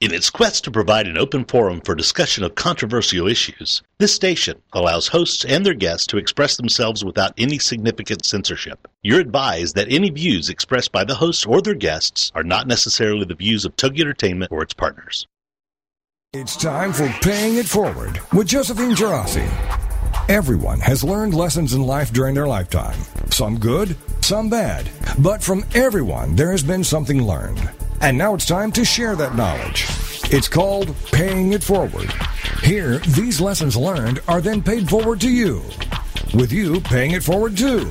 In its quest to provide an open forum for discussion of controversial issues, this station allows hosts and their guests to express themselves without any significant censorship. You're advised that any views expressed by the hosts or their guests are not necessarily the views of Togi Entertainment or its partners. It's time for Paying It Forward with Josephine Girassi. Everyone has learned lessons in life during their lifetime. Some good, some bad. But from everyone, there has been something learned. And now it's time to share that knowledge. It's called Paying It Forward. Here, these lessons learned are then paid forward to you, with you paying it forward too.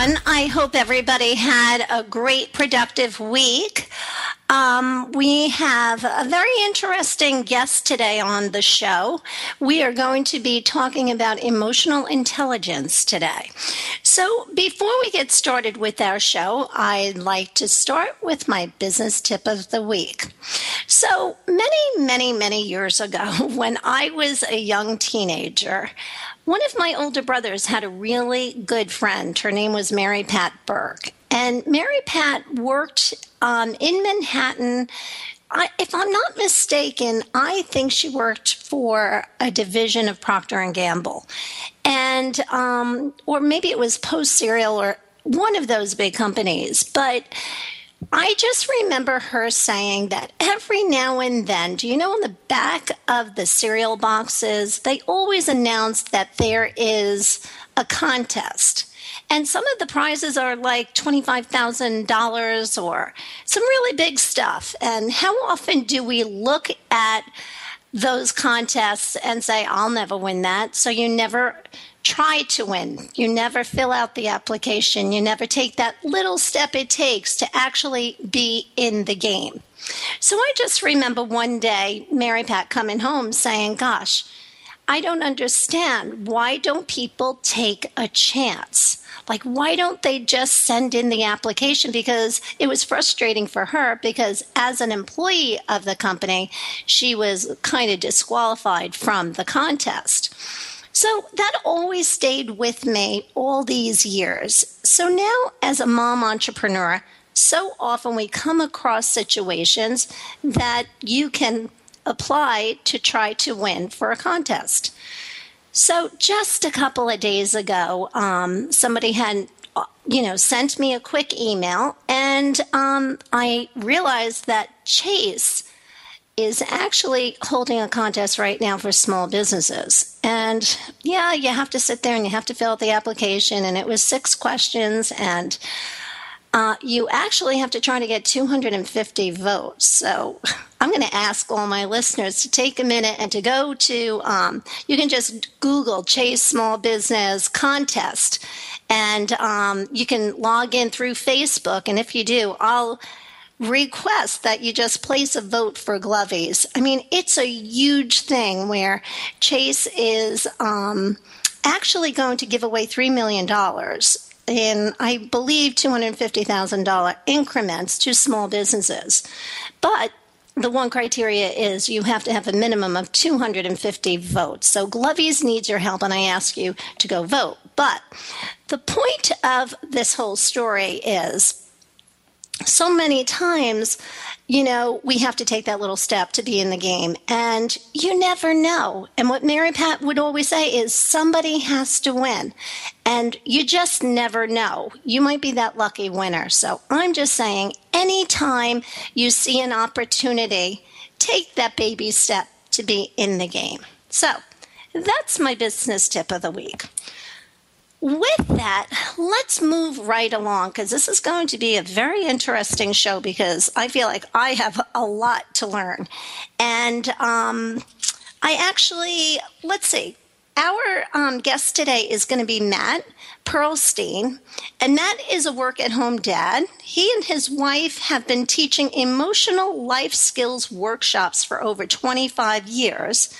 I hope everybody had a great, productive week. Um, we have a very interesting guest today on the show. We are going to be talking about emotional intelligence today. So, before we get started with our show, I'd like to start with my business tip of the week. So, many, many, many years ago, when I was a young teenager, one of my older brothers had a really good friend. Her name was Mary Pat Burke. And Mary Pat worked um, in Manhattan. I, if I'm not mistaken, I think she worked for a division of Procter and Gamble, and um, or maybe it was Post Cereal or one of those big companies. But I just remember her saying that every now and then, do you know, on the back of the cereal boxes, they always announce that there is a contest. And some of the prizes are like $25,000 or some really big stuff. And how often do we look at those contests and say, I'll never win that? So you never try to win. You never fill out the application. You never take that little step it takes to actually be in the game. So I just remember one day Mary Pat coming home saying, Gosh, I don't understand. Why don't people take a chance? Like, why don't they just send in the application? Because it was frustrating for her because as an employee of the company, she was kind of disqualified from the contest. So that always stayed with me all these years. So now, as a mom entrepreneur, so often we come across situations that you can apply to try to win for a contest. So just a couple of days ago, um, somebody had you know sent me a quick email, and um, I realized that Chase is actually holding a contest right now for small businesses. And yeah, you have to sit there and you have to fill out the application. And it was six questions, and uh, you actually have to try to get 250 votes. So I'm going to ask all my listeners to take a minute and to go to, um, you can just Google Chase Small Business Contest. And um, you can log in through Facebook. And if you do, I'll request that you just place a vote for Glovies. I mean, it's a huge thing where Chase is um, actually going to give away $3 million in, I believe, $250,000 increments to small businesses. But the one criteria is you have to have a minimum of 250 votes. So Glovies needs your help, and I ask you to go vote. But the point of this whole story is so many times, you know, we have to take that little step to be in the game. And you never know. And what Mary Pat would always say is somebody has to win. And you just never know. You might be that lucky winner. So I'm just saying, anytime you see an opportunity, take that baby step to be in the game. So that's my business tip of the week with that, let's move right along because this is going to be a very interesting show because I feel like I have a lot to learn. And um, I actually, let's see, our um, guest today is going to be Matt Perlstein, and Matt is a work at home dad. He and his wife have been teaching emotional life skills workshops for over 25 years,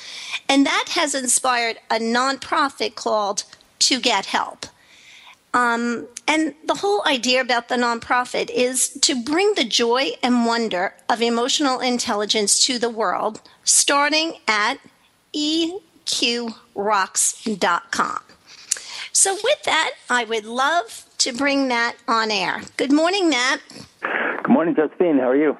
and that has inspired a nonprofit called To Get Help. Um, and the whole idea about the nonprofit is to bring the joy and wonder of emotional intelligence to the world, starting at eqrocks.com. So, with that, I would love to bring Matt on air. Good morning, Matt. Good morning, Justine. How are you?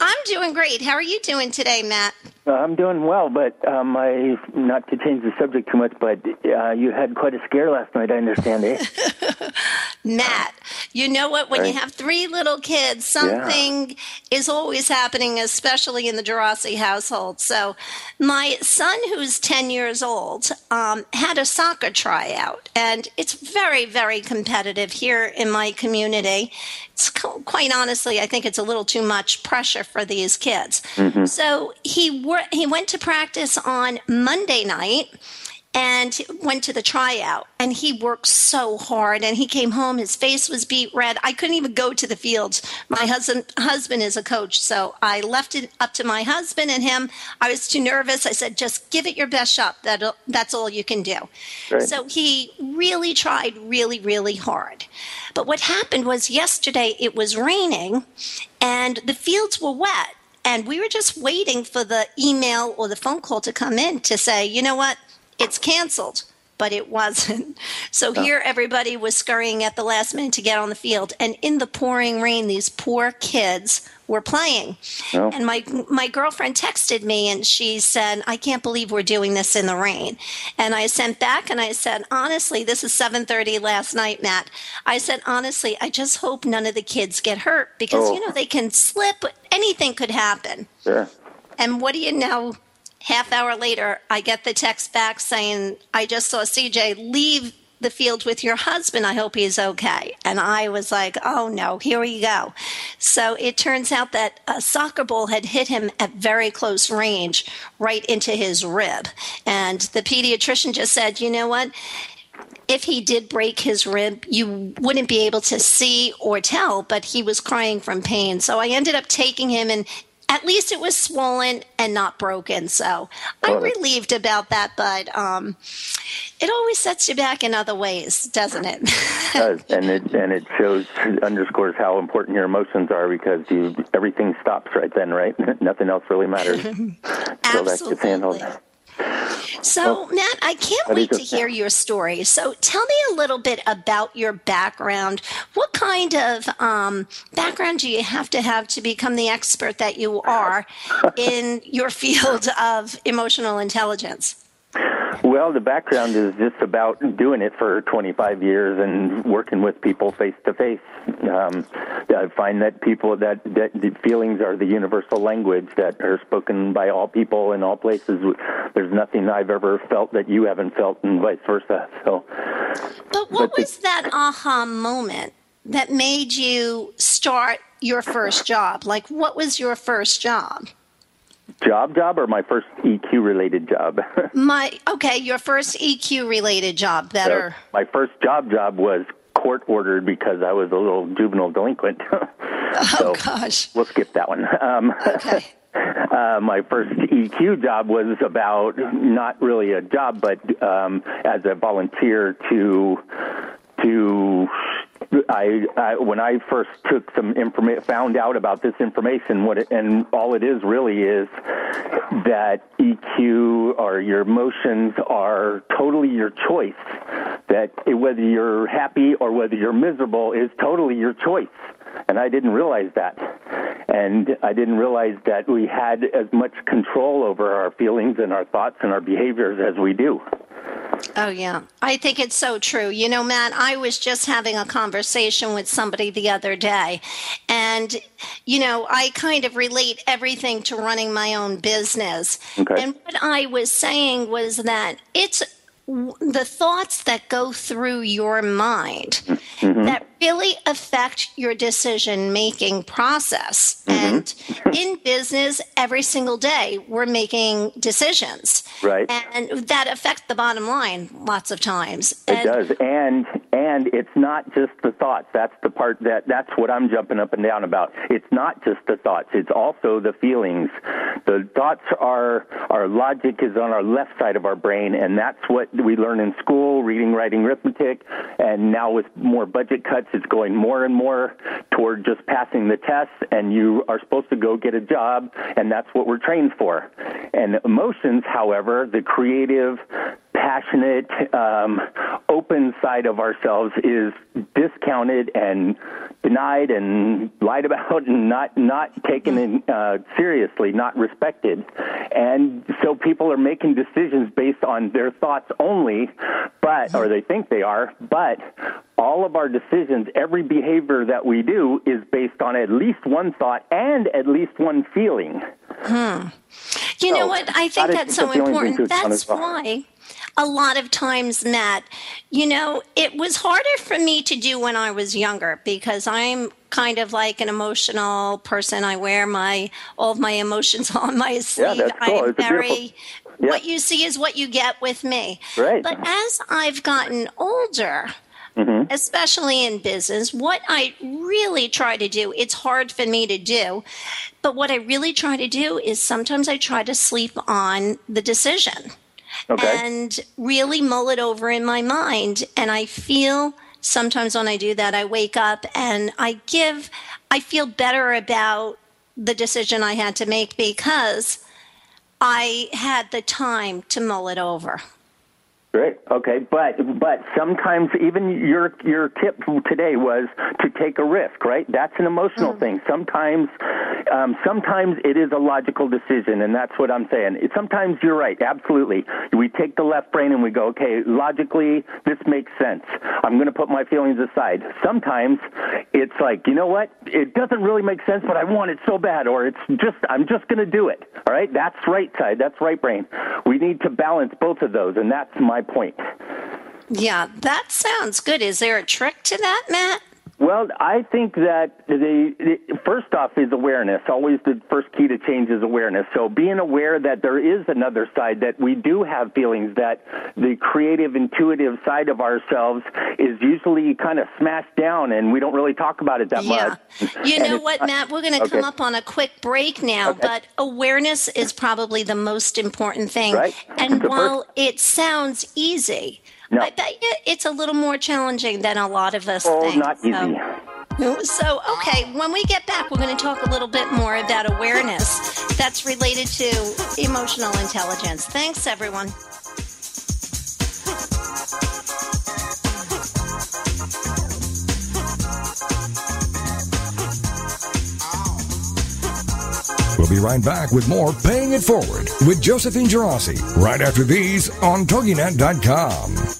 I'm doing great. How are you doing today, Matt? Uh, I'm doing well, but um, I not to change the subject too much, but uh, you had quite a scare last night. I understand, eh? Matt, you know what? When right. you have three little kids, something yeah. is always happening, especially in the Gerasi household. So, my son, who's 10 years old, um, had a soccer tryout, and it's very, very competitive here in my community. It's quite honestly, I think it's a little too much pressure for these kids. Mm-hmm. So, he he went to practice on Monday night and went to the tryout and he worked so hard and he came home his face was beet red. I couldn't even go to the fields. My husband husband is a coach so i left it up to my husband and him. I was too nervous. I said just give it your best shot. That that's all you can do. Right. so he really tried really really hard. But what happened was yesterday it was raining and the fields were wet and we were just waiting for the email or the phone call to come in to say, you know what, it's canceled. But it wasn't. So oh. here everybody was scurrying at the last minute to get on the field. And in the pouring rain, these poor kids were playing. Oh. And my my girlfriend texted me and she said, "I can't believe we're doing this in the rain." And I sent back and I said, "Honestly, this is 7:30 last night, Matt. I said, "Honestly, I just hope none of the kids get hurt because oh. you know they can slip, anything could happen." Sure. And what do you know? Half hour later, I get the text back saying, "I just saw CJ leave the field with your husband. I hope he's okay. And I was like, oh no, here we go. So it turns out that a soccer ball had hit him at very close range, right into his rib. And the pediatrician just said, you know what? if he did break his rib, you wouldn't be able to see or tell, but he was crying from pain. So I ended up taking him and at least it was swollen and not broken. So I'm relieved about that, but um, it always sets you back in other ways, doesn't it? it does, and it and it shows underscores how important your emotions are because you everything stops right then, right? Nothing else really matters. Absolutely. So, Matt, I can't wait to hear your story. So, tell me a little bit about your background. What kind of um, background do you have to have to become the expert that you are in your field of emotional intelligence? Well, the background is just about doing it for 25 years and working with people face to face. I find that people that, that the feelings are the universal language that are spoken by all people in all places. There's nothing I've ever felt that you haven't felt, and vice versa. So, but what but was the, that aha moment that made you start your first job? Like, what was your first job? Job job or my first EQ related job? my okay, your first EQ related job. Better. So my first job job was court ordered because I was a little juvenile delinquent. oh gosh. We'll skip that one. Um, okay. Uh, my first EQ job was about not really a job, but um, as a volunteer to to I, I when I first took some information, found out about this information, what it, and all it is really is that EQ or your emotions are totally your choice. That it, whether you're happy or whether you're miserable is totally your choice. And I didn't realize that. And I didn't realize that we had as much control over our feelings and our thoughts and our behaviors as we do. Oh, yeah. I think it's so true. You know, Matt, I was just having a conversation with somebody the other day, and, you know, I kind of relate everything to running my own business. Okay. And what I was saying was that it's the thoughts that go through your mind mm-hmm. that really affect your decision making process. Mm-hmm. And in business, every single day, we're making decisions. Right. And that affect the bottom line lots of times. It and, does. And and it's not just the thoughts. That's the part that that's what I'm jumping up and down about. It's not just the thoughts. It's also the feelings. The thoughts are our logic is on our left side of our brain, and that's what we learn in school, reading, writing, arithmetic, and now with more budget cuts, it's going more and more toward just passing the tests, and you are supposed to go get a job, and that's what we're trained for. And emotions, however, the creative, passionate, um, open side of ourselves is discounted and denied and lied about and not not taken in, uh, seriously, not respected. And so people are making decisions based on their thoughts only, but or they think they are, but all of our decisions, every behavior that we do is based on at least one thought and at least one feeling. Hmm. You so, know what? I think that's so important. That's why a lot of times, Matt, you know, it was harder for me to do when I was younger because I'm kind of like an emotional person. I wear my all of my emotions on my sleeve. Yeah, that's cool. I'm very yeah. what you see is what you get with me. Right. But as I've gotten older, Mm-hmm. especially in business what i really try to do it's hard for me to do but what i really try to do is sometimes i try to sleep on the decision okay. and really mull it over in my mind. And I feel sometimes when I do that, I wake up and I give, I feel better about the decision I had to make because I had the time to mull it over. Great. Okay, but but sometimes even your your tip today was to take a risk, right? That's an emotional mm. thing. Sometimes um, sometimes it is a logical decision, and that's what I'm saying. It, sometimes you're right. Absolutely, we take the left brain and we go, okay, logically this makes sense. I'm going to put my feelings aside. Sometimes it's like, you know what? It doesn't really make sense, but I want it so bad, or it's just I'm just going to do it. All right, that's right side. That's right brain. We need to balance both of those, and that's my point. Yeah, that sounds good. Is there a trick to that, Matt? Well, I think that the, the, first off is awareness. Always the first key to change is awareness. So being aware that there is another side, that we do have feelings, that the creative, intuitive side of ourselves is usually kind of smashed down, and we don't really talk about it that yeah. much. You know what, Matt? We're going to okay. come up on a quick break now, okay. but awareness is probably the most important thing. Right. And while first. it sounds easy, no. I bet you it's a little more challenging than a lot of us oh, think. not easy. So, so, okay, when we get back, we're going to talk a little bit more about awareness that's related to emotional intelligence. Thanks, everyone. We'll be right back with more Paying It Forward with Josephine Girassi right after these on TogiNet.com.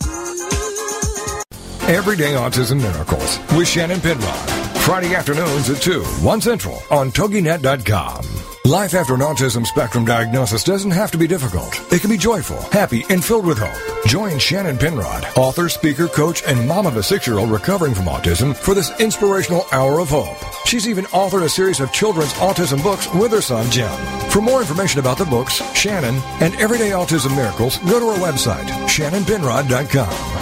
Everyday Autism Miracles with Shannon Penrod. Friday afternoons at 2, 1 Central on TogiNet.com. Life after an autism spectrum diagnosis doesn't have to be difficult. It can be joyful, happy, and filled with hope. Join Shannon Penrod, author, speaker, coach, and mom of a six-year-old recovering from autism for this inspirational hour of hope. She's even authored a series of children's autism books with her son, Jim. For more information about the books, Shannon, and Everyday Autism Miracles, go to her website, shannonpenrod.com.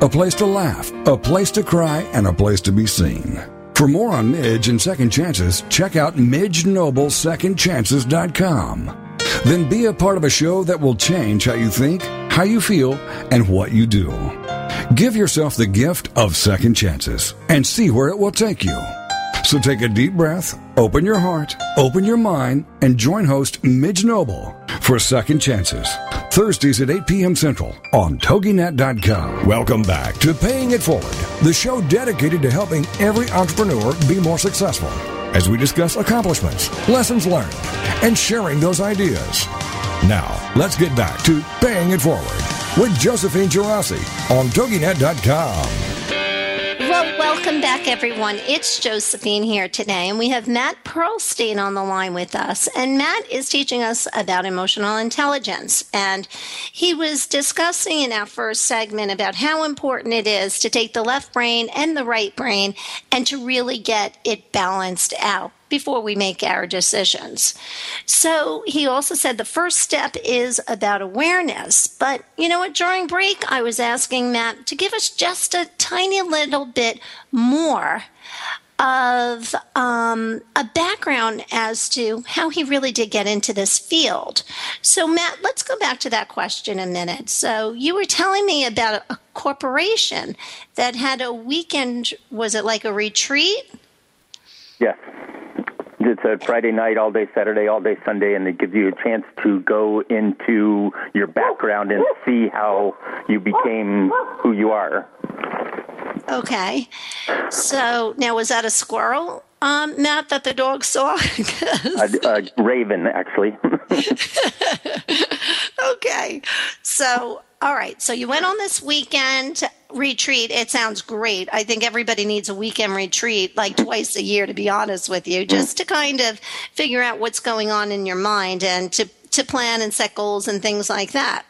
a place to laugh, a place to cry, and a place to be seen. For more on Midge and Second Chances, check out MidgeNobleSecondChances.com. Then be a part of a show that will change how you think, how you feel, and what you do. Give yourself the gift of second chances and see where it will take you. So take a deep breath, open your heart, open your mind, and join host Midge Noble for Second Chances. Thursdays at 8 p.m. Central on TogiNet.com. Welcome back to Paying It Forward, the show dedicated to helping every entrepreneur be more successful as we discuss accomplishments, lessons learned, and sharing those ideas. Now, let's get back to Paying It Forward with Josephine Girassi on TogiNet.com. Welcome back, everyone. It's Josephine here today, and we have Matt Pearlstein on the line with us. And Matt is teaching us about emotional intelligence. And he was discussing in our first segment about how important it is to take the left brain and the right brain and to really get it balanced out before we make our decisions. So he also said the first step is about awareness. But you know what? During break, I was asking Matt to give us just a tiny little bit more of um, a background as to how he really did get into this field. So, Matt, let's go back to that question a minute. So, you were telling me about a corporation that had a weekend, was it like a retreat? Yes it's a Friday night, all day Saturday, all day Sunday, and it gives you a chance to go into your background and see how you became who you are. Okay. So now was that a squirrel, um, Matt, that the dog saw? a, a raven, actually. okay. So all right. So you went on this weekend retreat. It sounds great. I think everybody needs a weekend retreat like twice a year, to be honest with you, just to kind of figure out what's going on in your mind and to, to plan and set goals and things like that.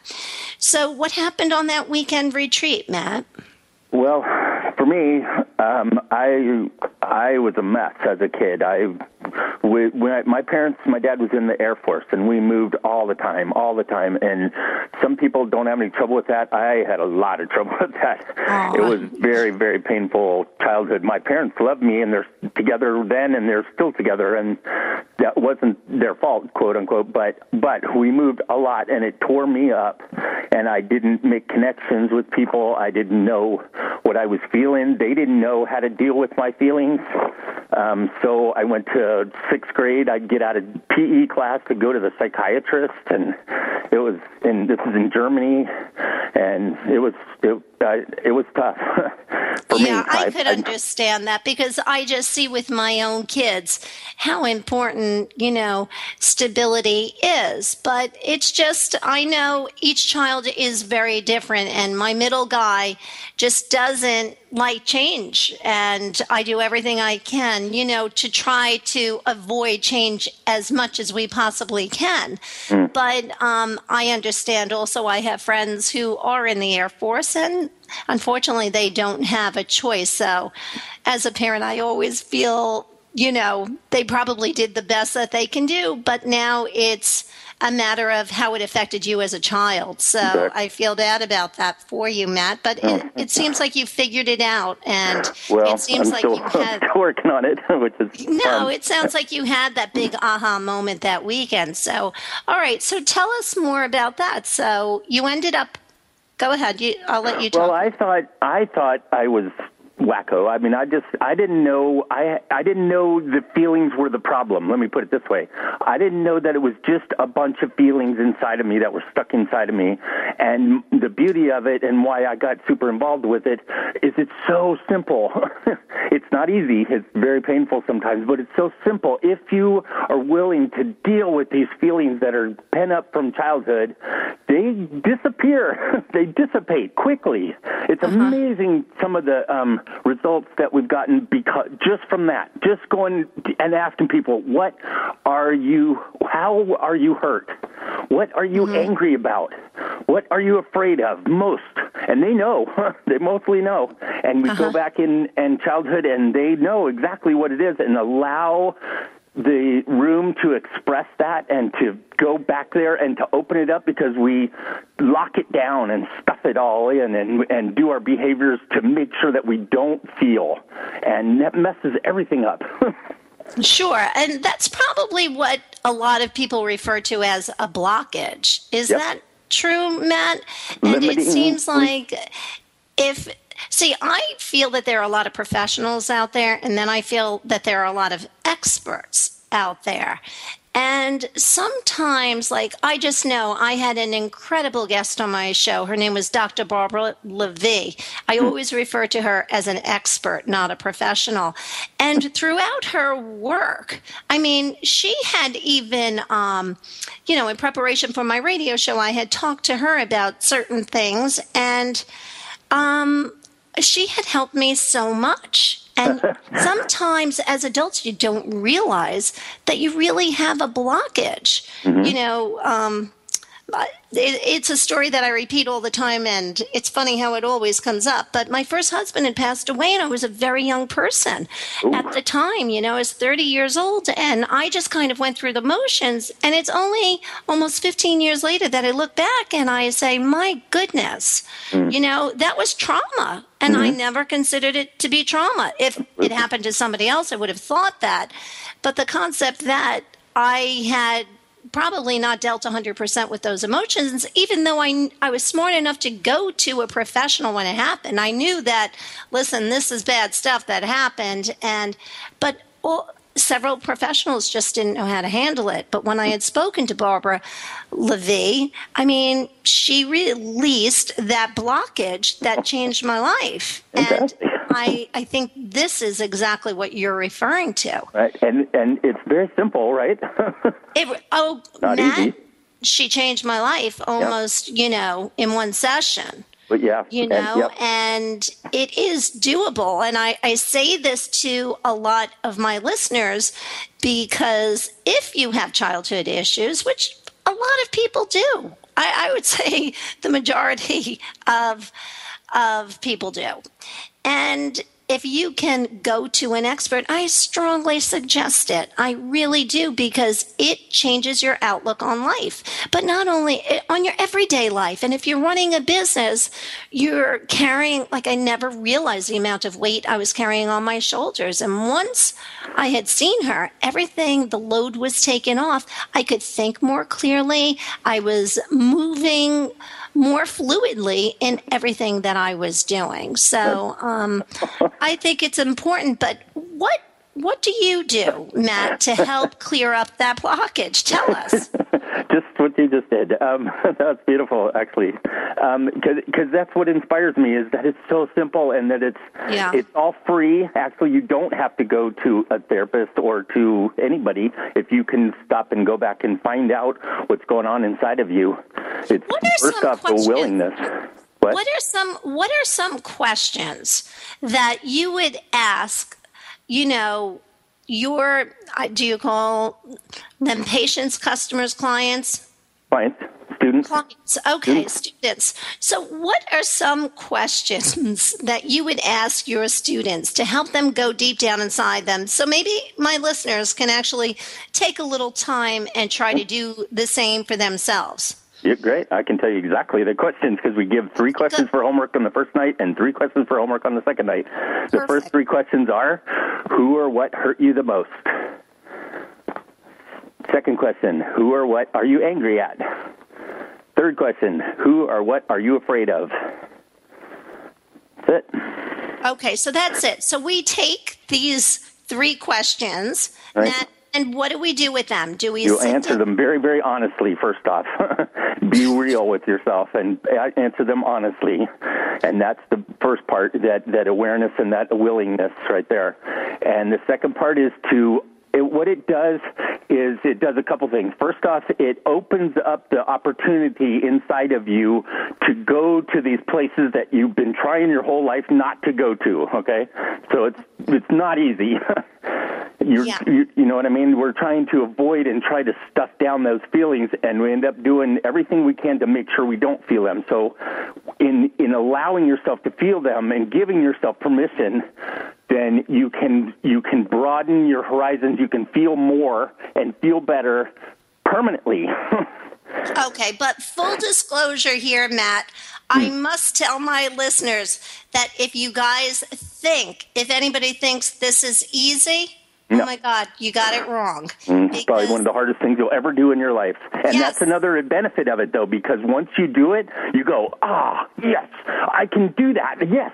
So, what happened on that weekend retreat, Matt? Well, for me, um, I I was a mess as a kid. I when I, my parents, my dad was in the Air Force, and we moved all the time, all the time. And some people don't have any trouble with that. I had a lot of trouble with that. Aww. It was very, very painful childhood. My parents loved me, and they're together then, and they're still together, and that wasn't their fault, quote unquote. But but we moved a lot, and it tore me up, and I didn't make connections with people. I didn't know what I was feeling. They didn't know how to deal with my feelings. Um, so I went to sixth grade. I'd get out of PE class to go to the psychiatrist, and it was. And this is in Germany, and it was. It, uh, it was tough for yeah, me. Yeah, I, I could I, understand that because I just see with my own kids how important, you know, stability is. But it's just, I know each child is very different, and my middle guy just doesn't like change. And I do everything I can, you know, to try to avoid change as much as we possibly can. Mm. But um, I understand also, I have friends who are in the Air Force and unfortunately, they don't have a choice. So, as a parent, I always feel, you know, they probably did the best that they can do, but now it's a matter of how it affected you as a child. So exactly. I feel bad about that for you, Matt. But it, oh, it seems like you figured it out, and well, it seems I'm like still, you had still working on it, which is no. It sounds like you had that big aha moment that weekend. So, all right. So tell us more about that. So you ended up Go ahead. You, I'll let you talk. Well, I thought I thought I was wacko. I mean, I just I didn't know I I didn't know the feelings were the problem. Let me put it this way. I didn't know that it was just a bunch of feelings inside of me that were stuck inside of me. And the beauty of it and why I got super involved with it is it's so simple. it's not easy. It's very painful sometimes, but it's so simple. If you are willing to deal with these feelings that are pent up from childhood, they disappear. they dissipate quickly. It's uh-huh. amazing some of the um results that we've gotten because just from that, just going and asking people, what are you, how are you hurt? What are you mm-hmm. angry about? What are you afraid of most? And they know, they mostly know. And we uh-huh. go back in, in childhood and they know exactly what it is and allow the room to express that and to go back there and to open it up because we lock it down and stuff it all in and and do our behaviors to make sure that we don't feel and that messes everything up Sure. And that's probably what a lot of people refer to as a blockage. Is Yep. that true, Matt? And it seems like if see, I feel that there are a lot of professionals out there, and then I feel that there are a lot of experts out there. And sometimes, like, I just know I had an incredible guest on my show. Her name was Dr. Barbara Levy. I always refer to her as an expert, not a professional. And throughout her work, I mean, she had even, um, you know, in preparation for my radio show, I had talked to her about certain things. And, um, she had helped me so much. And sometimes as adults, you don't realize that you really have a blockage. You know, um, it's a story that I repeat all the time, and it's funny how it always comes up. But my first husband had passed away, and I was a very young person at the time. You know, I was 30 years old, and I just kind of went through the motions. And it's only almost 15 years later that I look back and I say, my goodness, hmm. you know, that was trauma. And I mm-hmm. never considered it to be trauma. If it mm-hmm. happened to somebody else, I would have thought that. But the concept that I had probably not dealt 100% with those emotions even though I, I was smart enough to go to a professional when it happened. I knew that listen this is bad stuff that happened and but all, several professionals just didn't know how to handle it. But when i had spoken to barbara levy i mean she released that blockage that changed my life. And. I, I think this is exactly what you're referring to. right and and it's very simple right It, oh, Not Matt, easy. she changed my life almost, you know, in one session. but yeah You and- know, yep. and it is doable. And I, I say this to a lot of my listeners because if you have childhood issues, which a lot of people do, I, I would say the majority of of people do. And if you can go to an expert, I strongly suggest it. I really do because it changes your outlook on life, but not only eh, on your everyday life. And if you're running a business, you're carrying, like, I never realized the amount of weight I was carrying on my shoulders. And once I had seen her, everything, the load was taken off. I could think more clearly. I was moving more fluidly in everything that I was doing. So um, I think it's important. But what what do you do, Matt, to help clear up that blockage? Tell us. Just what you just did. Um, that's beautiful, actually, because that's what inspires me is that it's so simple and that it's Yeah. it's all free. Actually, you don't have to go to a therapist or to anybody if you can stop and go back and find out what's going on inside of you. It's first off questions- the willingness. What? What are some What are some questions that you would ask? You know, your do you call them patients, customers, clients? Clients, students. Clients. Okay, hmm? students. So, what are some questions that you would ask your students to help them go deep down inside them? So, maybe my listeners can actually take a little time and try to do the same for themselves. Yeah, great. I can tell you exactly the questions because we give three questions for homework on the first night and three questions for homework on the second night. The first three questions are Who or what hurt you the most? Second question Who or what are you angry at? Third question Who or what are you afraid of? That's it. Okay, so that's it. So, we take these three questions, Right. And what do we do with them? Do we You answer them very, very honestly, first off. Be real with yourself and uh, answer them honestly. And that's the first part, that, that awareness and that willingness right there. And the second part is to, it, what it does is it does a couple things. First off, it opens up the opportunity inside of you to go to these places that you've been trying your whole life not to go to, okay? So it's, it's not easy. You're, Yeah. you, you know what I mean? We're trying to avoid and try to stuff down those feelings, and we end up doing everything we can to make sure we don't feel them. So, in in allowing yourself to feel them and giving yourself permission then you can you can broaden your horizons. You can feel more and feel better permanently. okay, but full disclosure here, Matt. I hmm. must tell my listeners that if you guys think, if anybody thinks this is easy, Oh my God, you got it wrong. Mm, it's probably one of the hardest things you'll ever do in your life. And yes. that's another benefit of it, though, because once you do it, you go, ah, yes, I can do that. Yes,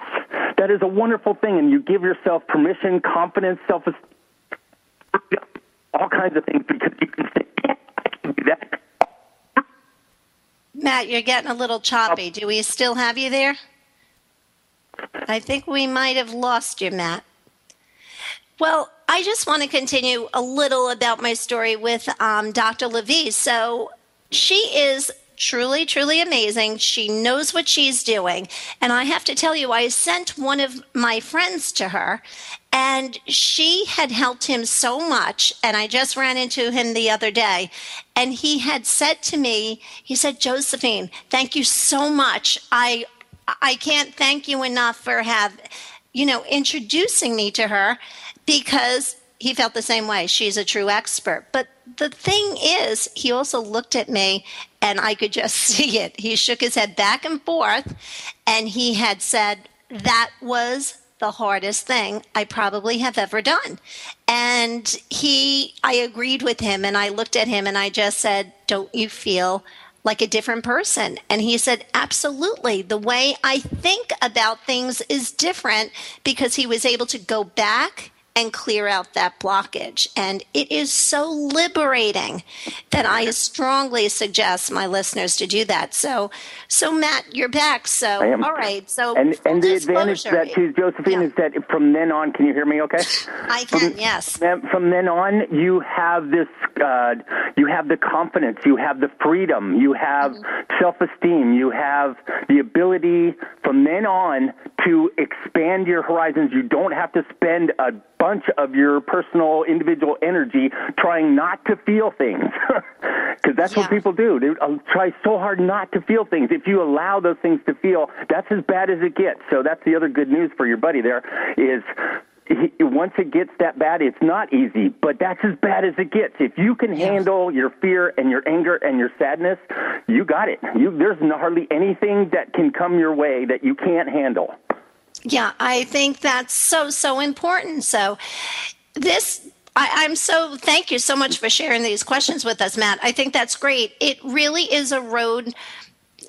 that is a wonderful thing. And you give yourself permission, confidence, self esteem, all kinds of things because you can say, yeah, I can do that. Matt, you're getting a little choppy. Do we still have you there? I think we might have lost you, Matt. Well, I just want to continue a little about my story with um, Dr. Levy. So she is truly, truly amazing. She knows what she's doing. And I have to tell you, I sent one of my friends to her, and she had helped him so much. And I just ran into him the other day, and he had said to me, he said, Josephine, thank you so much. I I can't thank you enough for have you know introducing me to her because he felt the same way. She's a true expert. But the thing is, he also looked at me and I could just see it. He shook his head back and forth and he had said, That was the hardest thing I probably have ever done. And he, I agreed with him and I looked at him and I just said, Don't you feel like a different person? And he said, Absolutely. The way I think about things is different because he was able to go back and clear out that blockage. And it is so liberating that I strongly suggest my listeners to do that. So, so Matt, you're back. So, all right. So, and, and the advantage that too, Josephine, yeah. is that from then on, can you hear me? Okay. I can. From, yes. From then on, you have this. Uh, you have the confidence. You have the freedom. You have mm-hmm. self-esteem. You have the ability from then on to expand your horizons. You don't have to spend a bunch of your personal individual energy trying not to feel things because that's yeah. what people do they uh, try so hard not to feel things if you allow those things to feel that's as bad as it gets so that's the other good news for your buddy there is he, once it gets that bad, it's not easy, but that's as bad as it gets. If you can handle your fear and your anger and your sadness, you got it. You, there's hardly anything that can come your way that you can't handle. Yeah, I think that's so, so important. So, this I, am so thank you so much for sharing these questions with us, Matt. I think that's great. It really is a road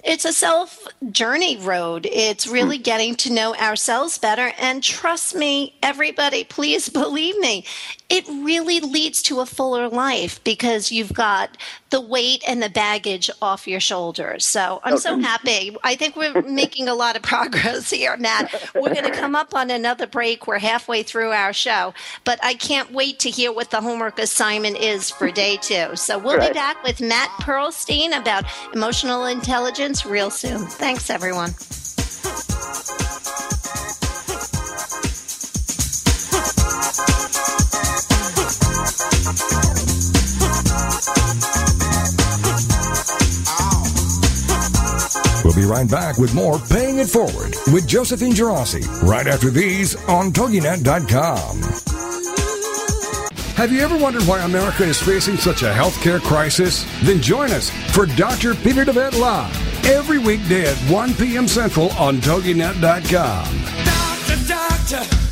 it's a self journey road. It's really hmm. getting to know ourselves better. And trust me, everybody, please believe me, it really leads to a fuller life because you've got the weight and the baggage off your shoulders. So I'm okay. so happy. I think we're making a lot of progress here, Matt. We're going to come up on another break. We're halfway through our show, but I can't wait to hear what the homework assignment is for day two. So we'll right. be back with Matt Perlstein about emotional intelligence real soon. Thanks, everyone. We'll be right back with more Paying It Forward with Josephine Girassi right after these on TogiNet.com. Have you ever wondered why America is facing such a healthcare crisis? Then join us for Dr. Peter DeVette Live every weekday at 1 p.m. Central on TogiNet.com. Doctor, doctor.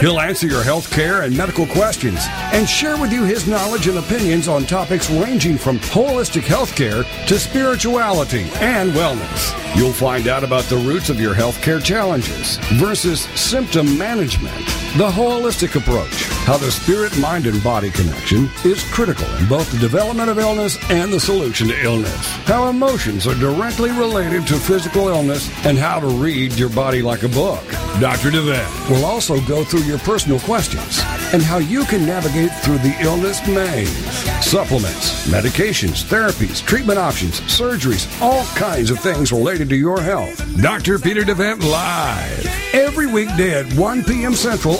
He'll answer your health care and medical questions and share with you his knowledge and opinions on topics ranging from holistic health care to spirituality and wellness. You'll find out about the roots of your healthcare challenges versus symptom management, the holistic approach, how the spirit, mind, and body connection is critical in both the development of illness and the solution to illness, how emotions are directly related to physical illness, and how to read your body like a book. Dr. DeVette will also go through your personal questions and how you can navigate through the illness maze. Supplements, medications, therapies, treatment options, surgeries, all kinds of things related to your health. Dr. Peter DeVette Live. Every weekday at 1 p.m. Central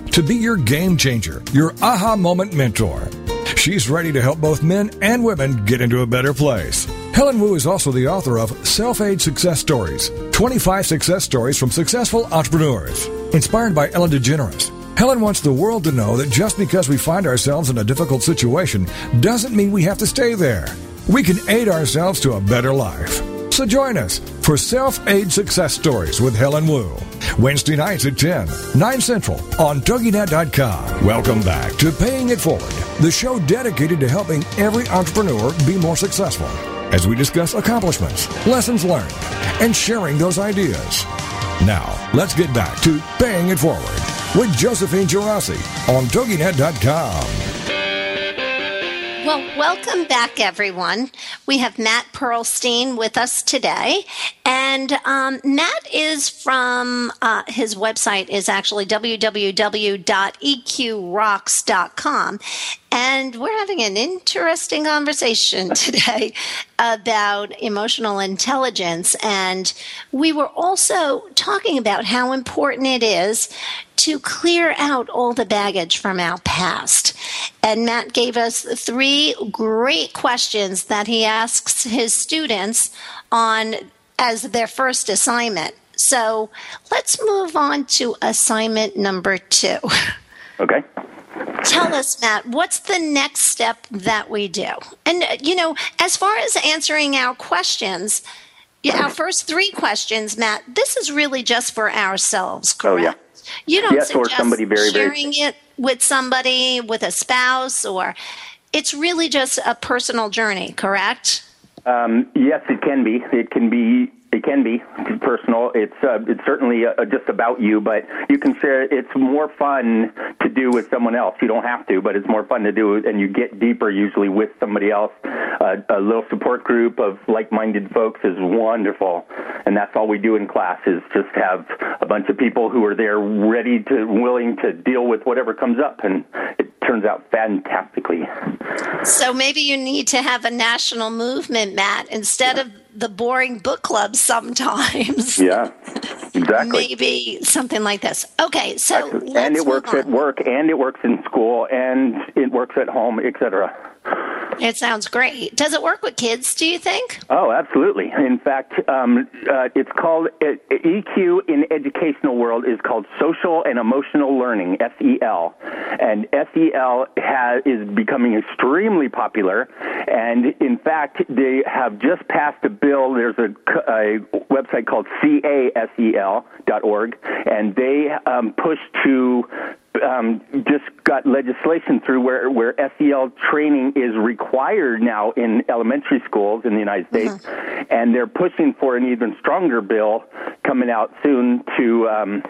to be your game changer, your aha moment mentor. She's ready to help both men and women get into a better place. Helen Wu is also the author of Self Aid Success Stories 25 Success Stories from Successful Entrepreneurs. Inspired by Ellen DeGeneres, Helen wants the world to know that just because we find ourselves in a difficult situation doesn't mean we have to stay there. We can aid ourselves to a better life. So join us for Self Aid Success Stories with Helen Wu. Wednesday nights at 10, 9 Central on TogiNet.com. Welcome back to Paying It Forward, the show dedicated to helping every entrepreneur be more successful as we discuss accomplishments, lessons learned, and sharing those ideas. Now, let's get back to Paying It Forward with Josephine Girassi on TogiNet.com. Well, welcome back, everyone. We have Matt Pearlstein with us today. And um, Matt is from, uh, his website is actually www.eqrocks.com. And we're having an interesting conversation today about emotional intelligence. And we were also talking about how important it is to clear out all the baggage from our past. And Matt gave us three great questions that he asks his students on as their first assignment. So let's move on to assignment number two. Okay. Tell us, Matt, what's the next step that we do? And, you know, as far as answering our questions, our first three questions, Matt, this is really just for ourselves, correct? Oh, yeah. You don't Yes, suggest somebody very, very- sharing it with somebody, with a spouse, or it's really just a personal journey, correct? Um, yes, it can be. It can be. It can be personal. It's uh, it's certainly uh, just about you, but you can share. It's more fun to do with someone else. You don't have to, but it's more fun to do, and you get deeper usually with somebody else. Uh, a little support group of like-minded folks is wonderful, and that's all we do in class is just have a bunch of people who are there, ready to, willing to deal with whatever comes up, and it turns out fantastically. So maybe you need to have a national movement, Matt, instead of the boring book club sometimes. Yeah, exactly. Maybe something like this. Okay, so let's and it works at work, and it works in school, and it works at home, etc. It sounds great. Does it work with kids, do you think? Oh, absolutely. In fact, um, uh, it's called uh, EQ in educational world is called social and emotional learning SEL, and SEL has, is becoming extremely popular. And in fact, they have just passed a bill. There's a, a website called casel.org, and they um, push to um, just got legislation through where, where SEL training is required now in elementary schools in the United States, and they're pushing for an even stronger bill coming out soon to um,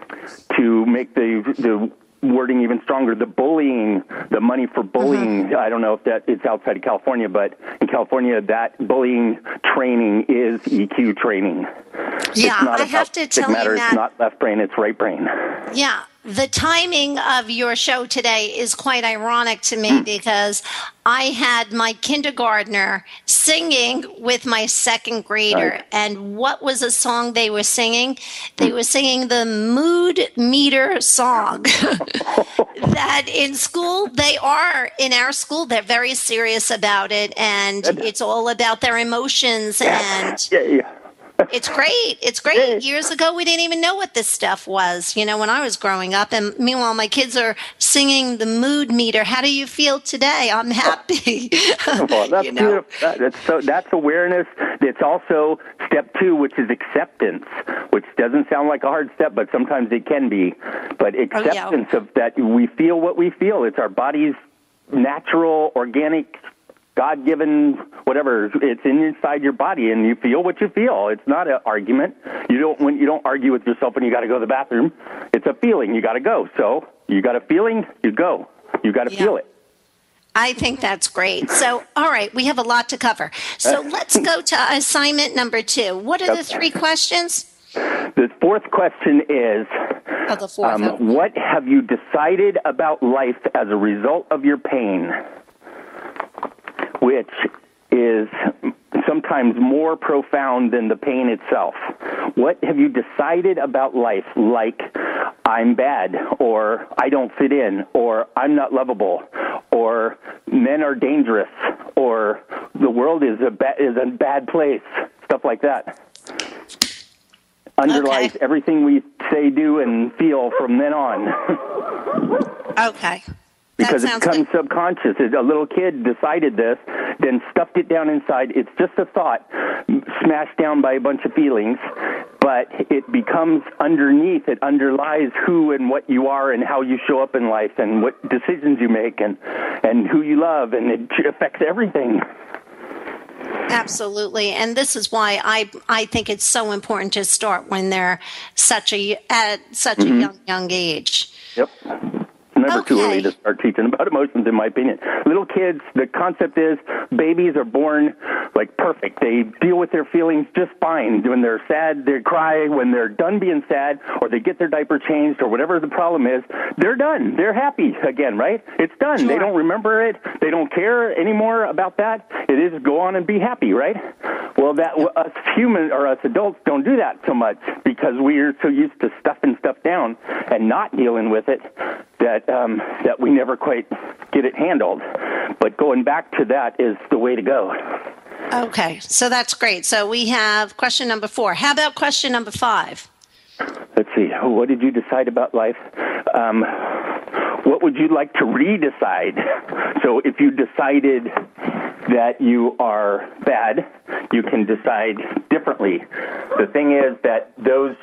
to make the the wording even stronger. The bullying, the money for bullying. I don't know if that it's outside of California, but in California, that bullying training is EQ training. Yeah, it's not I have to tell you, matter. Matt. It's not left brain. It's right brain. Yeah, the timing of your show today is quite ironic to Hmm. me because I had my kindergartner singing with my second grader. Right. And what was a song they were singing? They were singing the mood meter song. that in school, they are, in our school, they're very serious about it. And it's all about their emotions and Yeah, yeah. It's great. It's great. Years ago, we didn't even know what this stuff was, you know, when I was growing up. And meanwhile, my kids are singing the mood meter. How do you feel today? I'm happy. Well, that's you know? beautiful. That- That's so. That's awareness. It's also step two, which is acceptance, which doesn't sound like a hard step, but sometimes it can be. But oh, acceptance of that we feel what we feel. It's our body's natural, organic, God-given, whatever. It's in inside your body, and you feel what you feel. It's not an argument. You don't when you don't argue with yourself when you got to go to the bathroom. It's a feeling. You got to go. So you got a feeling. You go. You got to Yeah. feel it. I think that's great. So, all right, we have a lot to cover. So let's go to assignment number two. What are the three questions? The fourth question is oh, the fourth. Um, what have you decided about life as a result of your pain? Which is sometimes more profound than the pain itself. What have you decided about life? Like, I'm bad, or I don't fit in, or I'm not lovable, or men are dangerous, or the world is a, ba- is a bad place, stuff like that. Underlies okay. everything we say, do, and feel from then on. okay because it becomes like... subconscious. A little kid decided this, then stuffed it down inside. It's just a thought smashed down by a bunch of feelings, but it becomes underneath. It underlies who and what you are and how you show up in life and what decisions you make and and who you love, and it affects everything. Absolutely, and this is why I I think it's so important to start when they're such a at such mm-hmm. a young young age. Yep never okay. too early to start teaching about emotions, in my opinion. Little kids, the concept is babies are born like perfect. They deal with their feelings just fine. When they're sad, they cry. When they're done being sad, or they get their diaper changed, or whatever the problem is, they're done. They're happy again, right? It's done. Sure. They don't remember it. They don't care anymore about that. It is go on and be happy, right? Well, that us humans or us adults don't do that so much because we are so used to stuffing stuff down and not dealing with it that um, that we never quite get it handled. But going back to that is the way to go. Okay, so that's great. So we have question number four. How about question number five? Let's see. What did you decide about life? Um, what would you like to redecide? So if you decided that you are bad, you can decide differently. The thing is that those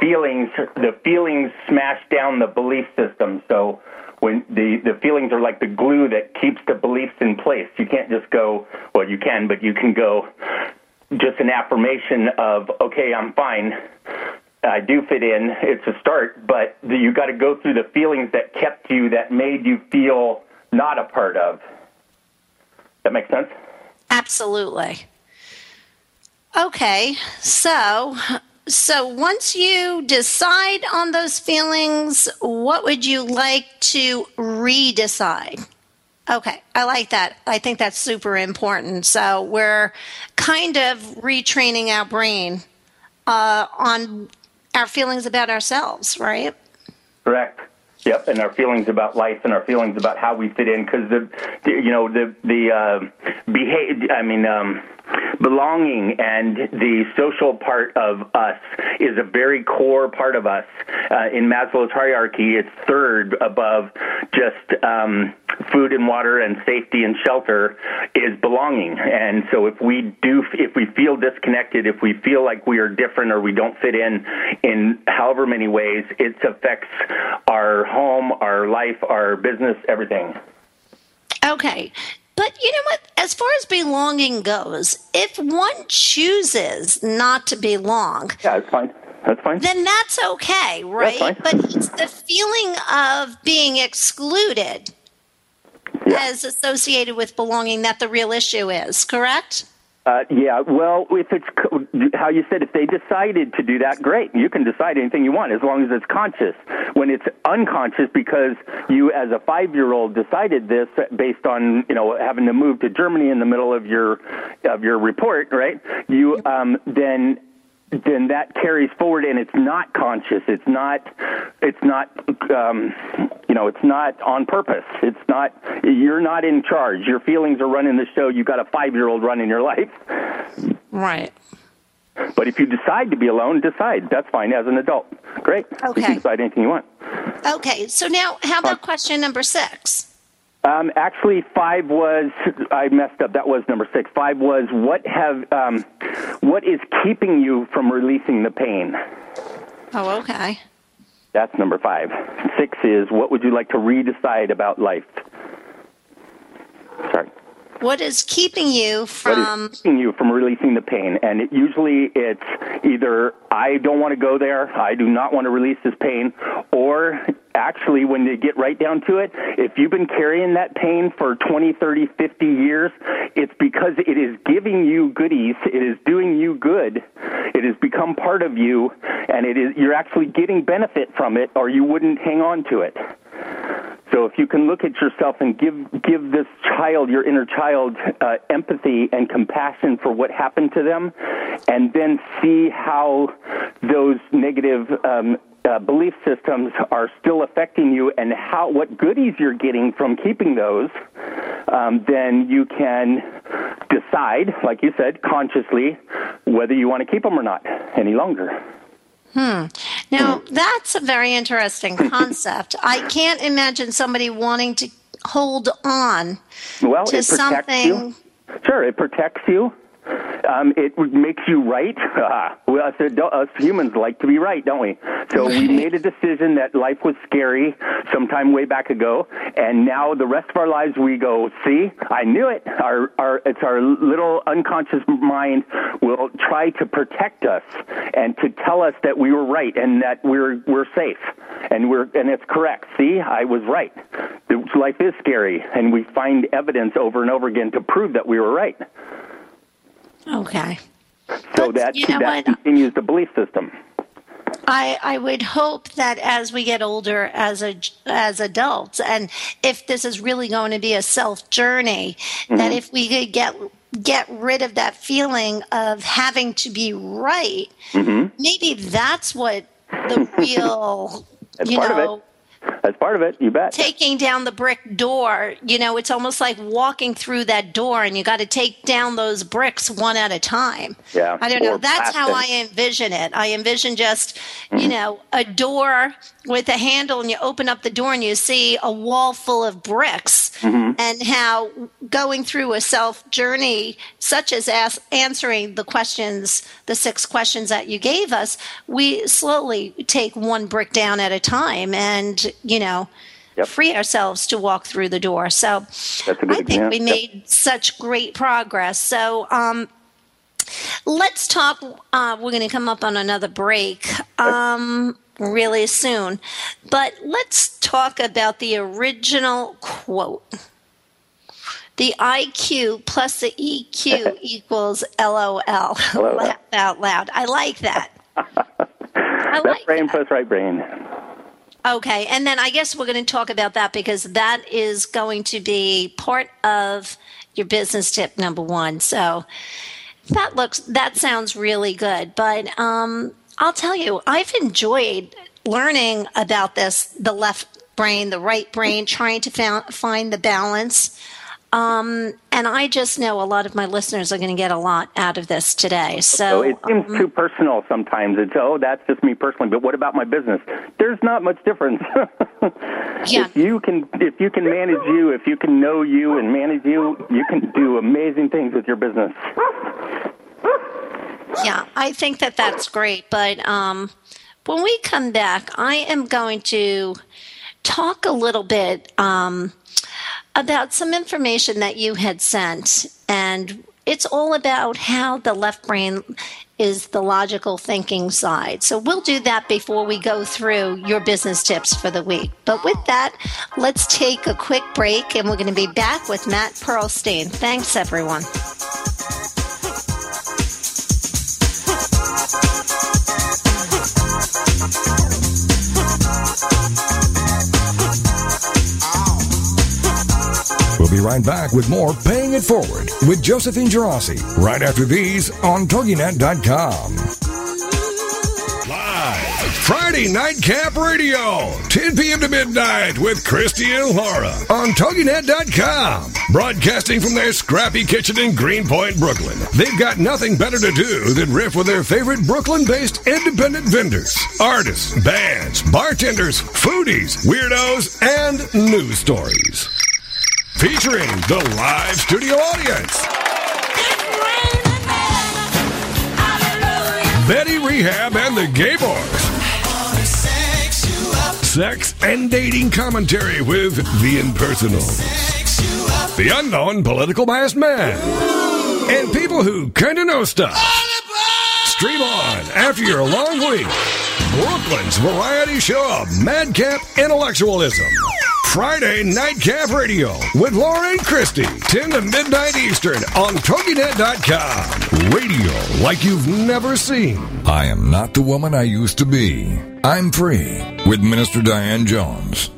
feelings, the feelings smash down the belief system. So when the, the feelings are like the glue that keeps the beliefs in place. You can't just go, well, you can, but you can go just an affirmation of, okay, I'm fine. I do fit in. It's a start, but you got to go through the feelings that kept you, that made you feel not a part of. That makes sense? Absolutely. Okay, so so once you decide on those feelings, what would you like to redecide? Okay, I like that. I think that's super important. So we're kind of retraining our brain uh, on our feelings about ourselves, right? Correct. Yep, and our feelings about life and our feelings about how we fit in, because the, the, you know, the the uh, behave. I mean, um, belonging and the social part of us is a very core part of us. Uh, in Maslow's hierarchy, it's third above just um, food and water and safety and shelter is belonging. And so if we do, if we feel disconnected, if we feel like we are different or we don't fit in in however many ways, it affects our home, our life, our business, everything. Okay. But you know what? As far as belonging goes, if one chooses not to belong, yeah, that's fine. That's fine. Then that's okay, right? That's but it's the feeling of being excluded yeah. as associated with belonging that the real issue is, correct? Uh, yeah, well, if it's how you said, if they decided to do that, great. You can decide anything you want as long as it's conscious. When it's unconscious because you, as a five-year-old, decided this based on you know having to move to Germany in the middle of your of your report, right? You um, then then that carries forward and it's not conscious. It's not it's not um you know it's not on purpose. It's not you're not in charge. Your feelings are running the show. You've got a 5 year old running your life. Right. But if you decide to be alone decide. That's fine as an adult. Great. Okay. you can decide anything you want. Okay. So now how about question number 6 um, actually, five was I messed up. That was number six. Five was what have um, what is keeping you from releasing the pain? Oh, okay. That's number five. Six is what would you like to redecide about life? Sorry. What is keeping you from? Keeping you from releasing the pain? And it, usually it's either I don't want to go there, I do not want to release this pain, or actually when you get right down to it, if you've been carrying that pain for 20, 30, 50 years, it's because it is giving you goodies, it is doing you good, it has become part of you, and it is you're actually getting benefit from it, or you wouldn't hang on to it. So if you can look at yourself and give give this child, your inner child, uh, empathy and compassion for what happened to them, and then see how those negative um, uh, belief systems are still affecting you, and how what goodies you're getting from keeping those, um, then you can decide, like you said, consciously, whether you want to keep them or not any longer. Hmm. Now, that's a very interesting concept. I can't imagine somebody wanting to hold on well, to something. You. Sure, it protects you. Um, it makes you right. Uh, well, us, us humans like to be right, don't we? So we made a decision that life was scary sometime way back ago, and now the rest of our lives we go, see, I knew it. Our, our, it's our little unconscious mind will try to protect us and to tell us that we were right and that we're we're safe and we're and it's correct. See, I was right. Life is scary, and we find evidence over and over again to prove that we were right. Okay. So but, that, you know that continues the belief system. I, I would hope that as we get older as a, as adults, and if this is really going to be a self journey, mm-hmm. that if we could get get rid of that feeling of having to be right, mm-hmm. maybe that's what the real you know that's part of it. You bet. Taking down the brick door, you know, it's almost like walking through that door, and you got to take down those bricks one at a time. Yeah. I don't know. That's how I envision it. I envision just, mm-hmm. you know, a door with a handle, and you open up the door, and you see a wall full of bricks, mm-hmm. and how going through a self journey, such as ask, answering the questions, the six questions that you gave us, we slowly take one brick down at a time, and you know, yep. free ourselves to walk through the door. So I think we made yep. such great progress. So um, let's talk. Uh, we're going to come up on another break. Um, really soon. But let's talk about the original quote. The IQ plus the EQ equals LOL. Laugh out loud. I like that. I like Left brain that. plus right brain. Okay, and then I guess we're going to talk about that because that is going to be part of your business tip number one. So that looks that sounds really good. But um, I'll tell you, I've enjoyed learning about this the left brain, the right brain, trying to find the balance. Um, and I just know a lot of my listeners are going to get a lot out of this today. So, so it seems um, too personal sometimes. It's oh, that's just me personally. But what about my business? There's not much difference. yeah. If you can, if you can manage you, if you can know you and manage you, you can do amazing things with your business. Yeah, I think that that's great. But um, when we come back, I am going to talk a little bit. Um, about some information that you had sent. And it's all about how the left brain is the logical thinking side. So we'll do that before we go through your business tips for the week. But with that, let's take a quick break and we're going to be back with Matt Pearlstein. Thanks, everyone. We'll be right back with more Paying It Forward with Josephine Girassi right after these on TogiNet.com. Live Friday Nightcap Radio, 10 p.m. to midnight with Christy and Laura on TogiNet.com. Broadcasting from their scrappy kitchen in Greenpoint, Brooklyn. They've got nothing better to do than riff with their favorite Brooklyn based independent vendors, artists, bands, bartenders, foodies, weirdos, and news stories featuring the live studio audience. Betty Rehab and the Gay Boys. Sex and dating commentary with the impersonal. the unknown political biased man, and people who kind of know stuff. Stream on after your long week. Brooklyn's variety show of madcap intellectualism. Friday Nightcap Radio with Lauren Christie, 10 to midnight Eastern on TogiNet.com. Radio like you've never seen. I am not the woman I used to be. I'm free with Minister Diane Jones.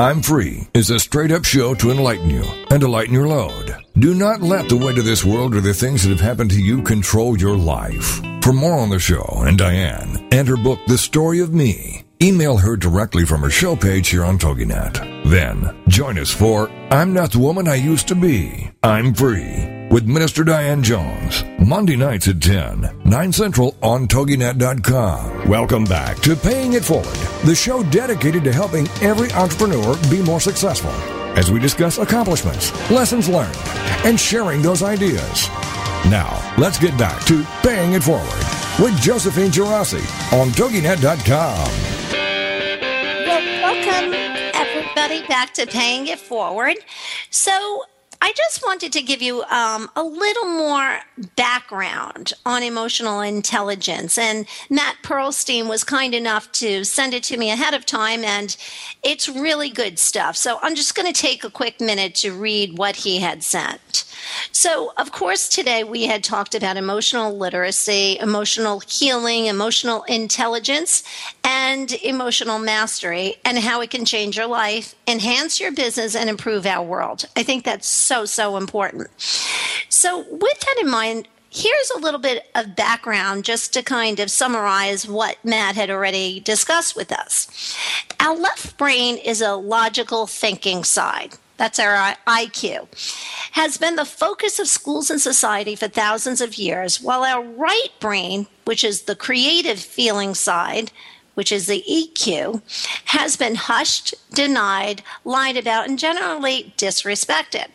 I'm Free is a straight up show to enlighten you and to lighten your load. Do not let the weight of this world or the things that have happened to you control your life. For more on the show and Diane and her book, The Story of Me, email her directly from her show page here on TogiNet. Then join us for I'm Not the Woman I Used to Be. I'm Free with Minister Diane Jones. Monday nights at 10, 9 Central on TogiNet.com. Welcome back to Paying It Forward, the show dedicated to helping every entrepreneur be more successful as we discuss accomplishments, lessons learned, and sharing those ideas. Now, let's get back to Paying It Forward with Josephine Girassi on TogiNet.com. Welcome everybody back to Paying It Forward. So, I just wanted to give you um, a little more background on emotional intelligence. And Matt Pearlstein was kind enough to send it to me ahead of time, and it's really good stuff. So I'm just going to take a quick minute to read what he had sent. So, of course, today we had talked about emotional literacy, emotional healing, emotional intelligence, and emotional mastery, and how it can change your life, enhance your business, and improve our world. I think that's so, so important. So, with that in mind, here's a little bit of background just to kind of summarize what Matt had already discussed with us. Our left brain is a logical thinking side that's our IQ, has been the focus of schools and society for thousands of years, while our right brain, which is the creative feeling side, which is the EQ, has been hushed, denied, lied about, and generally disrespected.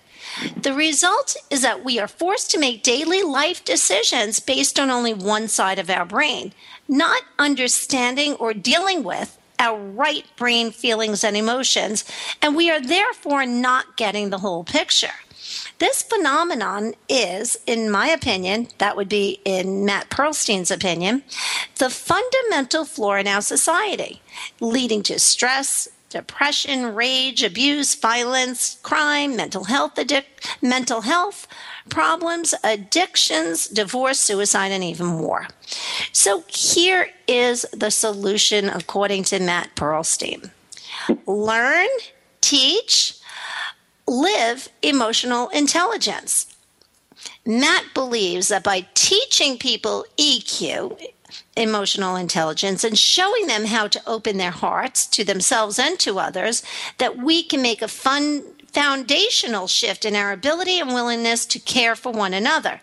The result is that we are forced to make daily life decisions based on only one side of our brain, not understanding or dealing with our right brain feelings and emotions, and we are therefore not getting the whole picture. This phenomenon is, in my opinion, that would be in Matt Pearlstein's opinion, the fundamental flaw in our society, leading to stress, depression, rage, abuse, violence, crime, mental health addic- mental health problems, addictions, divorce, suicide, and even more. So here is the solution according to Matt Pearlstein. Learn, teach, live emotional intelligence. Matt believes that by teaching people EQ, emotional intelligence, and showing them how to open their hearts to themselves and to others, that we can make a fun foundational shift in our ability and willingness to care for one another,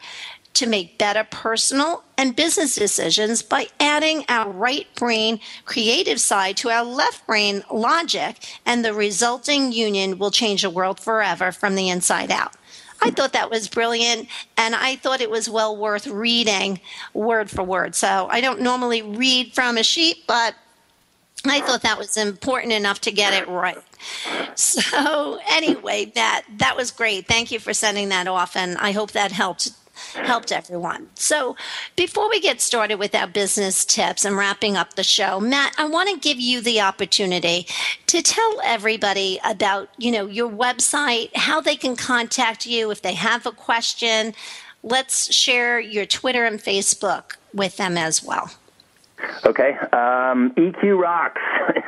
to make better personal and business decisions by adding our right brain creative side to our left brain logic, and the resulting union will change the world forever from the inside out. I thought that was brilliant, and I thought it was well worth reading word for word. So I don't normally read from a sheet, but I thought that was important enough to get it right. So anyway, that that was great. Thank you for sending that off, and I hope that helped helped everyone. So, before we get started with our business tips and wrapping up the show, Matt, I want to give you the opportunity to tell everybody about, you know, your website, how they can contact you if they have a question. Let's share your Twitter and Facebook with them as well. Okay. Um, EQ Rocks.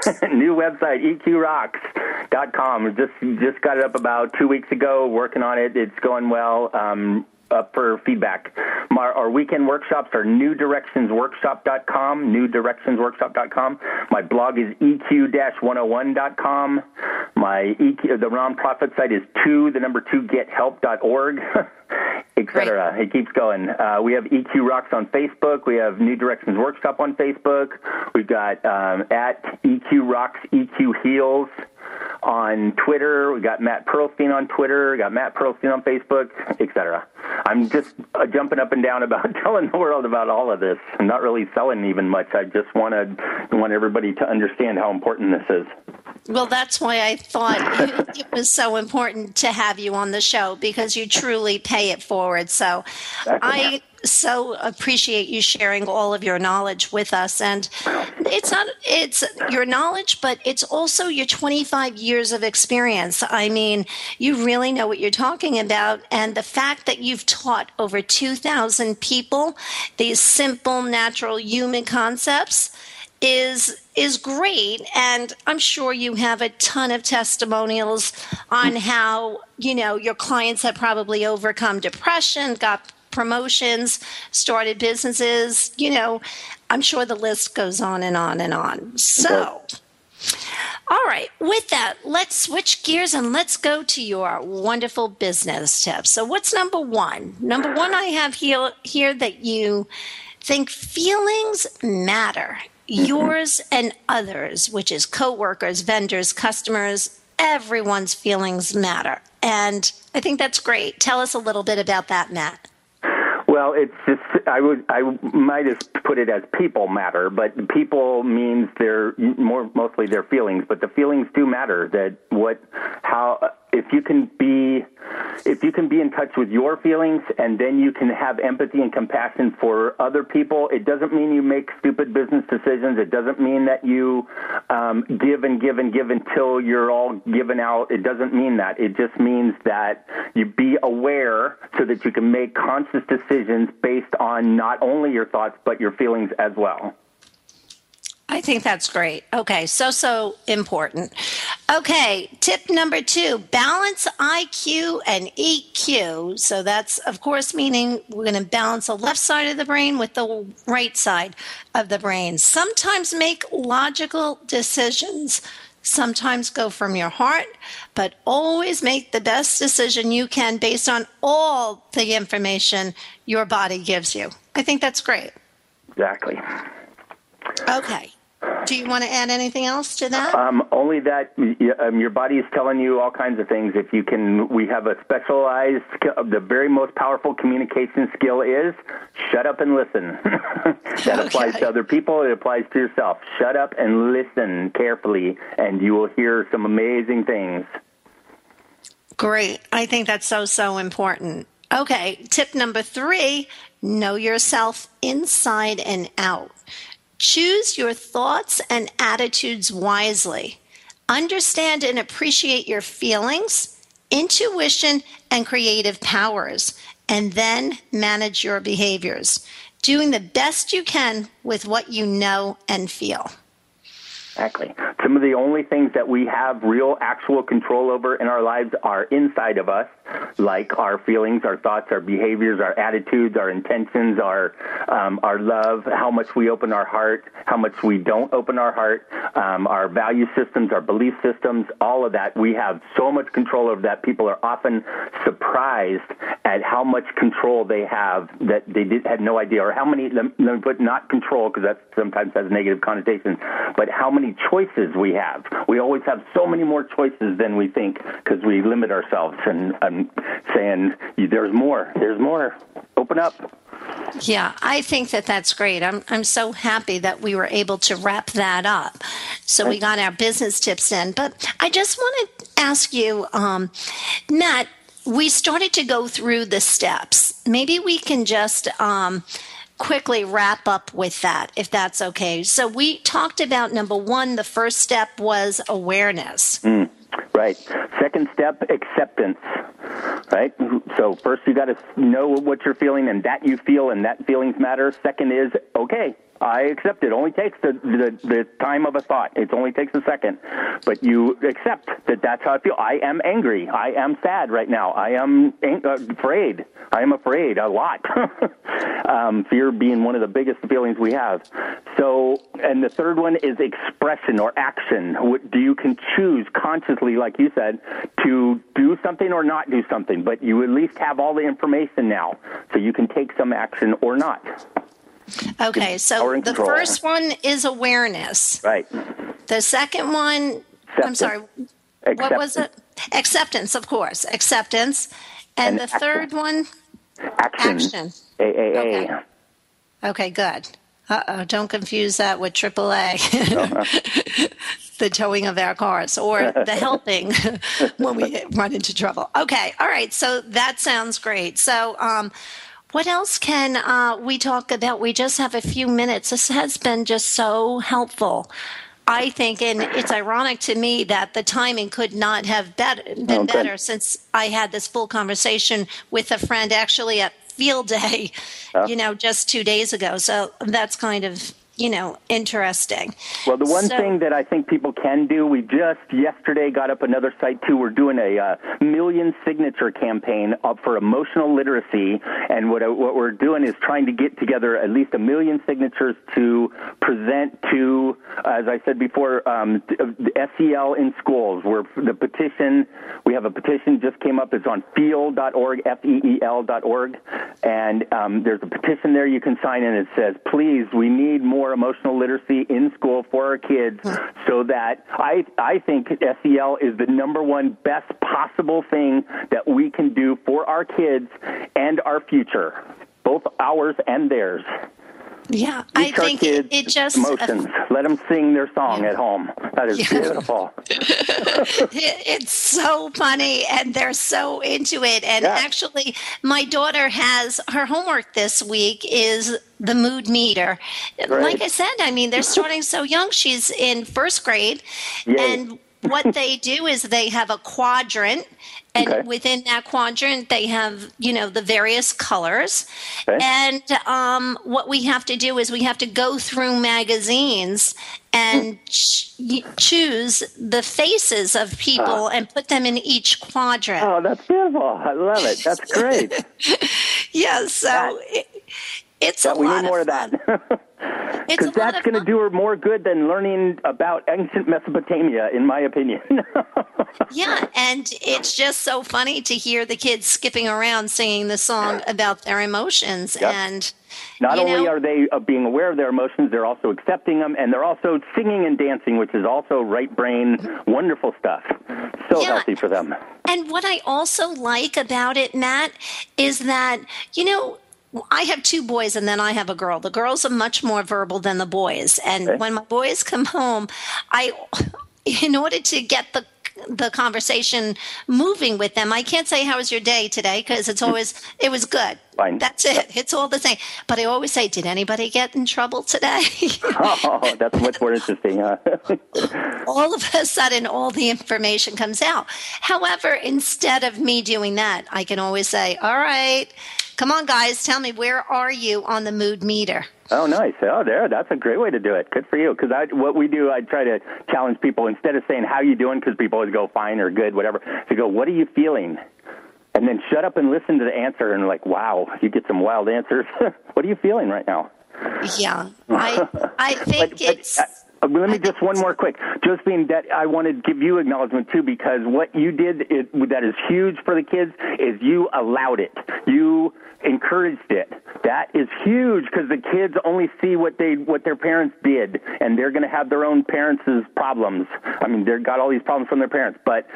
New website, EQRocks.com. Just just got it up about two weeks ago. Working on it. It's going well. Um, up for feedback. My, our weekend workshops are newdirectionsworkshop.com, newdirectionsworkshop.com. My blog is eq-101.com. My EQ, the nonprofit site is two, the number two, gethelp.org. etc. It keeps going. Uh, we have EQ Rocks on Facebook. We have New Directions Workshop on Facebook. We've got um, at EQ Rocks, EQ Heals on Twitter. We got Matt Pearlstein on Twitter. We got Matt Pearlstein on Facebook, etc. I'm just uh, jumping up and down about telling the world about all of this. I'm not really selling even much. I just wanted want everybody to understand how important this is. Well, that's why I thought it was so important to have you on the show because you truly pay it forward. So I so appreciate you sharing all of your knowledge with us. And it's not, it's your knowledge, but it's also your 25 years of experience. I mean, you really know what you're talking about. And the fact that you've taught over 2,000 people these simple, natural human concepts is is great and i'm sure you have a ton of testimonials on how you know your clients have probably overcome depression got promotions started businesses you know i'm sure the list goes on and on and on so all right, with that, let's switch gears and let's go to your wonderful business tips. So, what's number one? Number one, I have here, here that you think feelings matter mm-hmm. yours and others, which is coworkers, vendors, customers, everyone's feelings matter. And I think that's great. Tell us a little bit about that, Matt. Well, it's just I would I might have put it as people matter, but people means they're more mostly their feelings, but the feelings do matter. That what how if you can be if you can be in touch with your feelings and then you can have empathy and compassion for other people it doesn't mean you make stupid business decisions. It doesn't mean that you um, give and give and give until you're all given out. It doesn't mean that. It just means that you be aware so that you can make conscious decisions based on not only your thoughts but your feelings as well I think that's great. Okay, so, so important. Okay, tip number two balance IQ and EQ. So, that's, of course, meaning we're going to balance the left side of the brain with the right side of the brain. Sometimes make logical decisions. Sometimes go from your heart, but always make the best decision you can based on all the information your body gives you. I think that's great. Exactly. Okay. Do you want to add anything else to that? Um, only that um, your body is telling you all kinds of things. If you can, we have a specialized, the very most powerful communication skill is shut up and listen. that okay. applies to other people. It applies to yourself. Shut up and listen carefully, and you will hear some amazing things. Great. I think that's so, so important. Okay, tip number three know yourself inside and out. Choose your thoughts and attitudes wisely. Understand and appreciate your feelings, intuition, and creative powers, and then manage your behaviors, doing the best you can with what you know and feel. Exactly. Some of the only things that we have real, actual control over in our lives are inside of us, like our feelings, our thoughts, our behaviors, our attitudes, our intentions, our um, our love, how much we open our heart, how much we don't open our heart, um, our value systems, our belief systems, all of that. We have so much control over that. People are often surprised at how much control they have that they did, had no idea, or how many. Let me put not control because that sometimes has negative connotations, but how many many choices we have. We always have so many more choices than we think because we limit ourselves. And I'm saying there's more. There's more. Open up. Yeah, I think that that's great. I'm I'm so happy that we were able to wrap that up. So we got our business tips in, but I just want to ask you, um, Matt. We started to go through the steps. Maybe we can just um, quickly wrap up with that, if that's okay. So we talked about number one, the first step was awareness. Mm, right. Second step, acceptance. Right. So first you got to know what you're feeling and that you feel and that feelings matter. Second is okay. I accept it. Only takes the, the the time of a thought. It only takes a second, but you accept that that's how I feel. I am angry. I am sad right now. I am ang- uh, afraid. I am afraid a lot. um, fear being one of the biggest feelings we have. So, and the third one is expression or action. What, do you can choose consciously, like you said, to do something or not do something, but you at least have all the information now, so you can take some action or not. Okay, so the first one is awareness. Right. The second one, I'm Acceptance. sorry, what was it? Acceptance. Acceptance, of course, acceptance. And, And the action. third one, Action. action. AAA. Okay. Okay, good. Uh oh, don't confuse that with AAA. the towing of our cars or the helping when we run into trouble. Okay, all right. So that sounds great. So, um, what else can uh, we talk about? We just have a few minutes. This has been just so helpful. I think, and it's ironic to me that the timing could not have been Oh, good. better since I had this full conversation with a friend actually at field day, you know, just two days ago. So that's kind of, you know, interesting. Well, the one So- thing that I think people can do, we just yesterday got up another site too. We're doing a uh, million signature campaign up for emotional literacy, and what what we're doing is trying to get together at least a million signatures to present to, as I said before, um, the SEL in schools. Where the petition, we have a petition just came up. It's on feel.org, F-E-E-L dot org, and um, there's a petition there you can sign in. It says, "Please, we need more emotional literacy in school for our kids, so that I I think SEL is the number one best possible thing that we can do for our kids and our future, both ours and theirs." Yeah, I think it, it just uh, emotions. Let them sing their song at home. That is Yeah. beautiful. it, it's so funny and they're so into it and Yeah. actually my daughter has her homework this week is the mood meter like i said i mean they're starting so young she's in first grade Yay. and what they do is they have a quadrant and Okay. within that quadrant they have you know the various colors Okay. and um, what we have to do is we have to go through magazines and ch- choose the faces of people and put them in each quadrant. Oh, that's beautiful. I love it. That's great. yeah, so that- it, it's Yeah, a we lot need more of fun. that. Because that's going to do her more good than learning about ancient Mesopotamia, in my opinion. Yeah, and it's just so funny to hear the kids skipping around singing the song about their emotions Yep. and Not only know- are they uh, being aware of their emotions, they're also accepting them, and they're also singing and dancing, which is also right brain, wonderful stuff. So Yeah. healthy for them. And what I also like about it, Matt, is that, you know, I have two boys and then I have a girl. The girls are much more verbal than the boys. And Okay. when my boys come home, I, in order to get the the conversation moving with them. I can't say how was your day today because it's mm. always it was good. Fine. That's it. It's all the same. But I always say, did anybody get in trouble today? Oh, that's much more interesting. Huh? all of a sudden all the information comes out. However, instead of me doing that, I can always say, "All right, come on guys, tell me where are you on the mood meter?" Oh, nice. Oh, there. That's a great way to do it. Good for you. Because I, what we do, I try to challenge people instead of saying how you doing, because people always go fine or good, whatever. To go, what are you feeling? And then shut up and listen to the answer. And like, wow, you get some wild answers. what are you feeling right now? Yeah. I I think But- but, it's uh, let me just one more quick. Josephine, that I want to give you acknowledgement too, because what you did that is huge for the kids is you allowed it. You encouraged it. That is huge because the kids only see what they what their parents did, and they're going to have their own parents' problems. I mean, they've got all these problems from their parents. But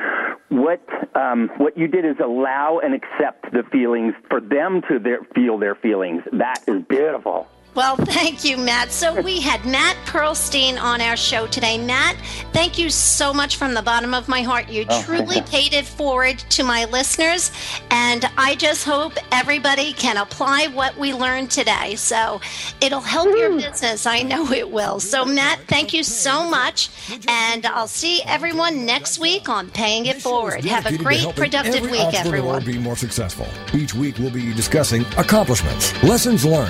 what um, what you did is allow and accept the feelings for them to their, feel their feelings. That is beautiful. Well, thank you, Matt. So we had Matt Pearlstein on our show today. Matt, thank you so much from the bottom of my heart. You Oh, truly yeah. paid it forward to my listeners, and I just hope everybody can apply what we learned today. So it'll help your business. I know it will. So, Matt, thank you so much, and I'll see everyone next week on Paying It Forward. Have a great, productive every week, everyone. Be more successful. Each week we'll be discussing accomplishments, lessons learned.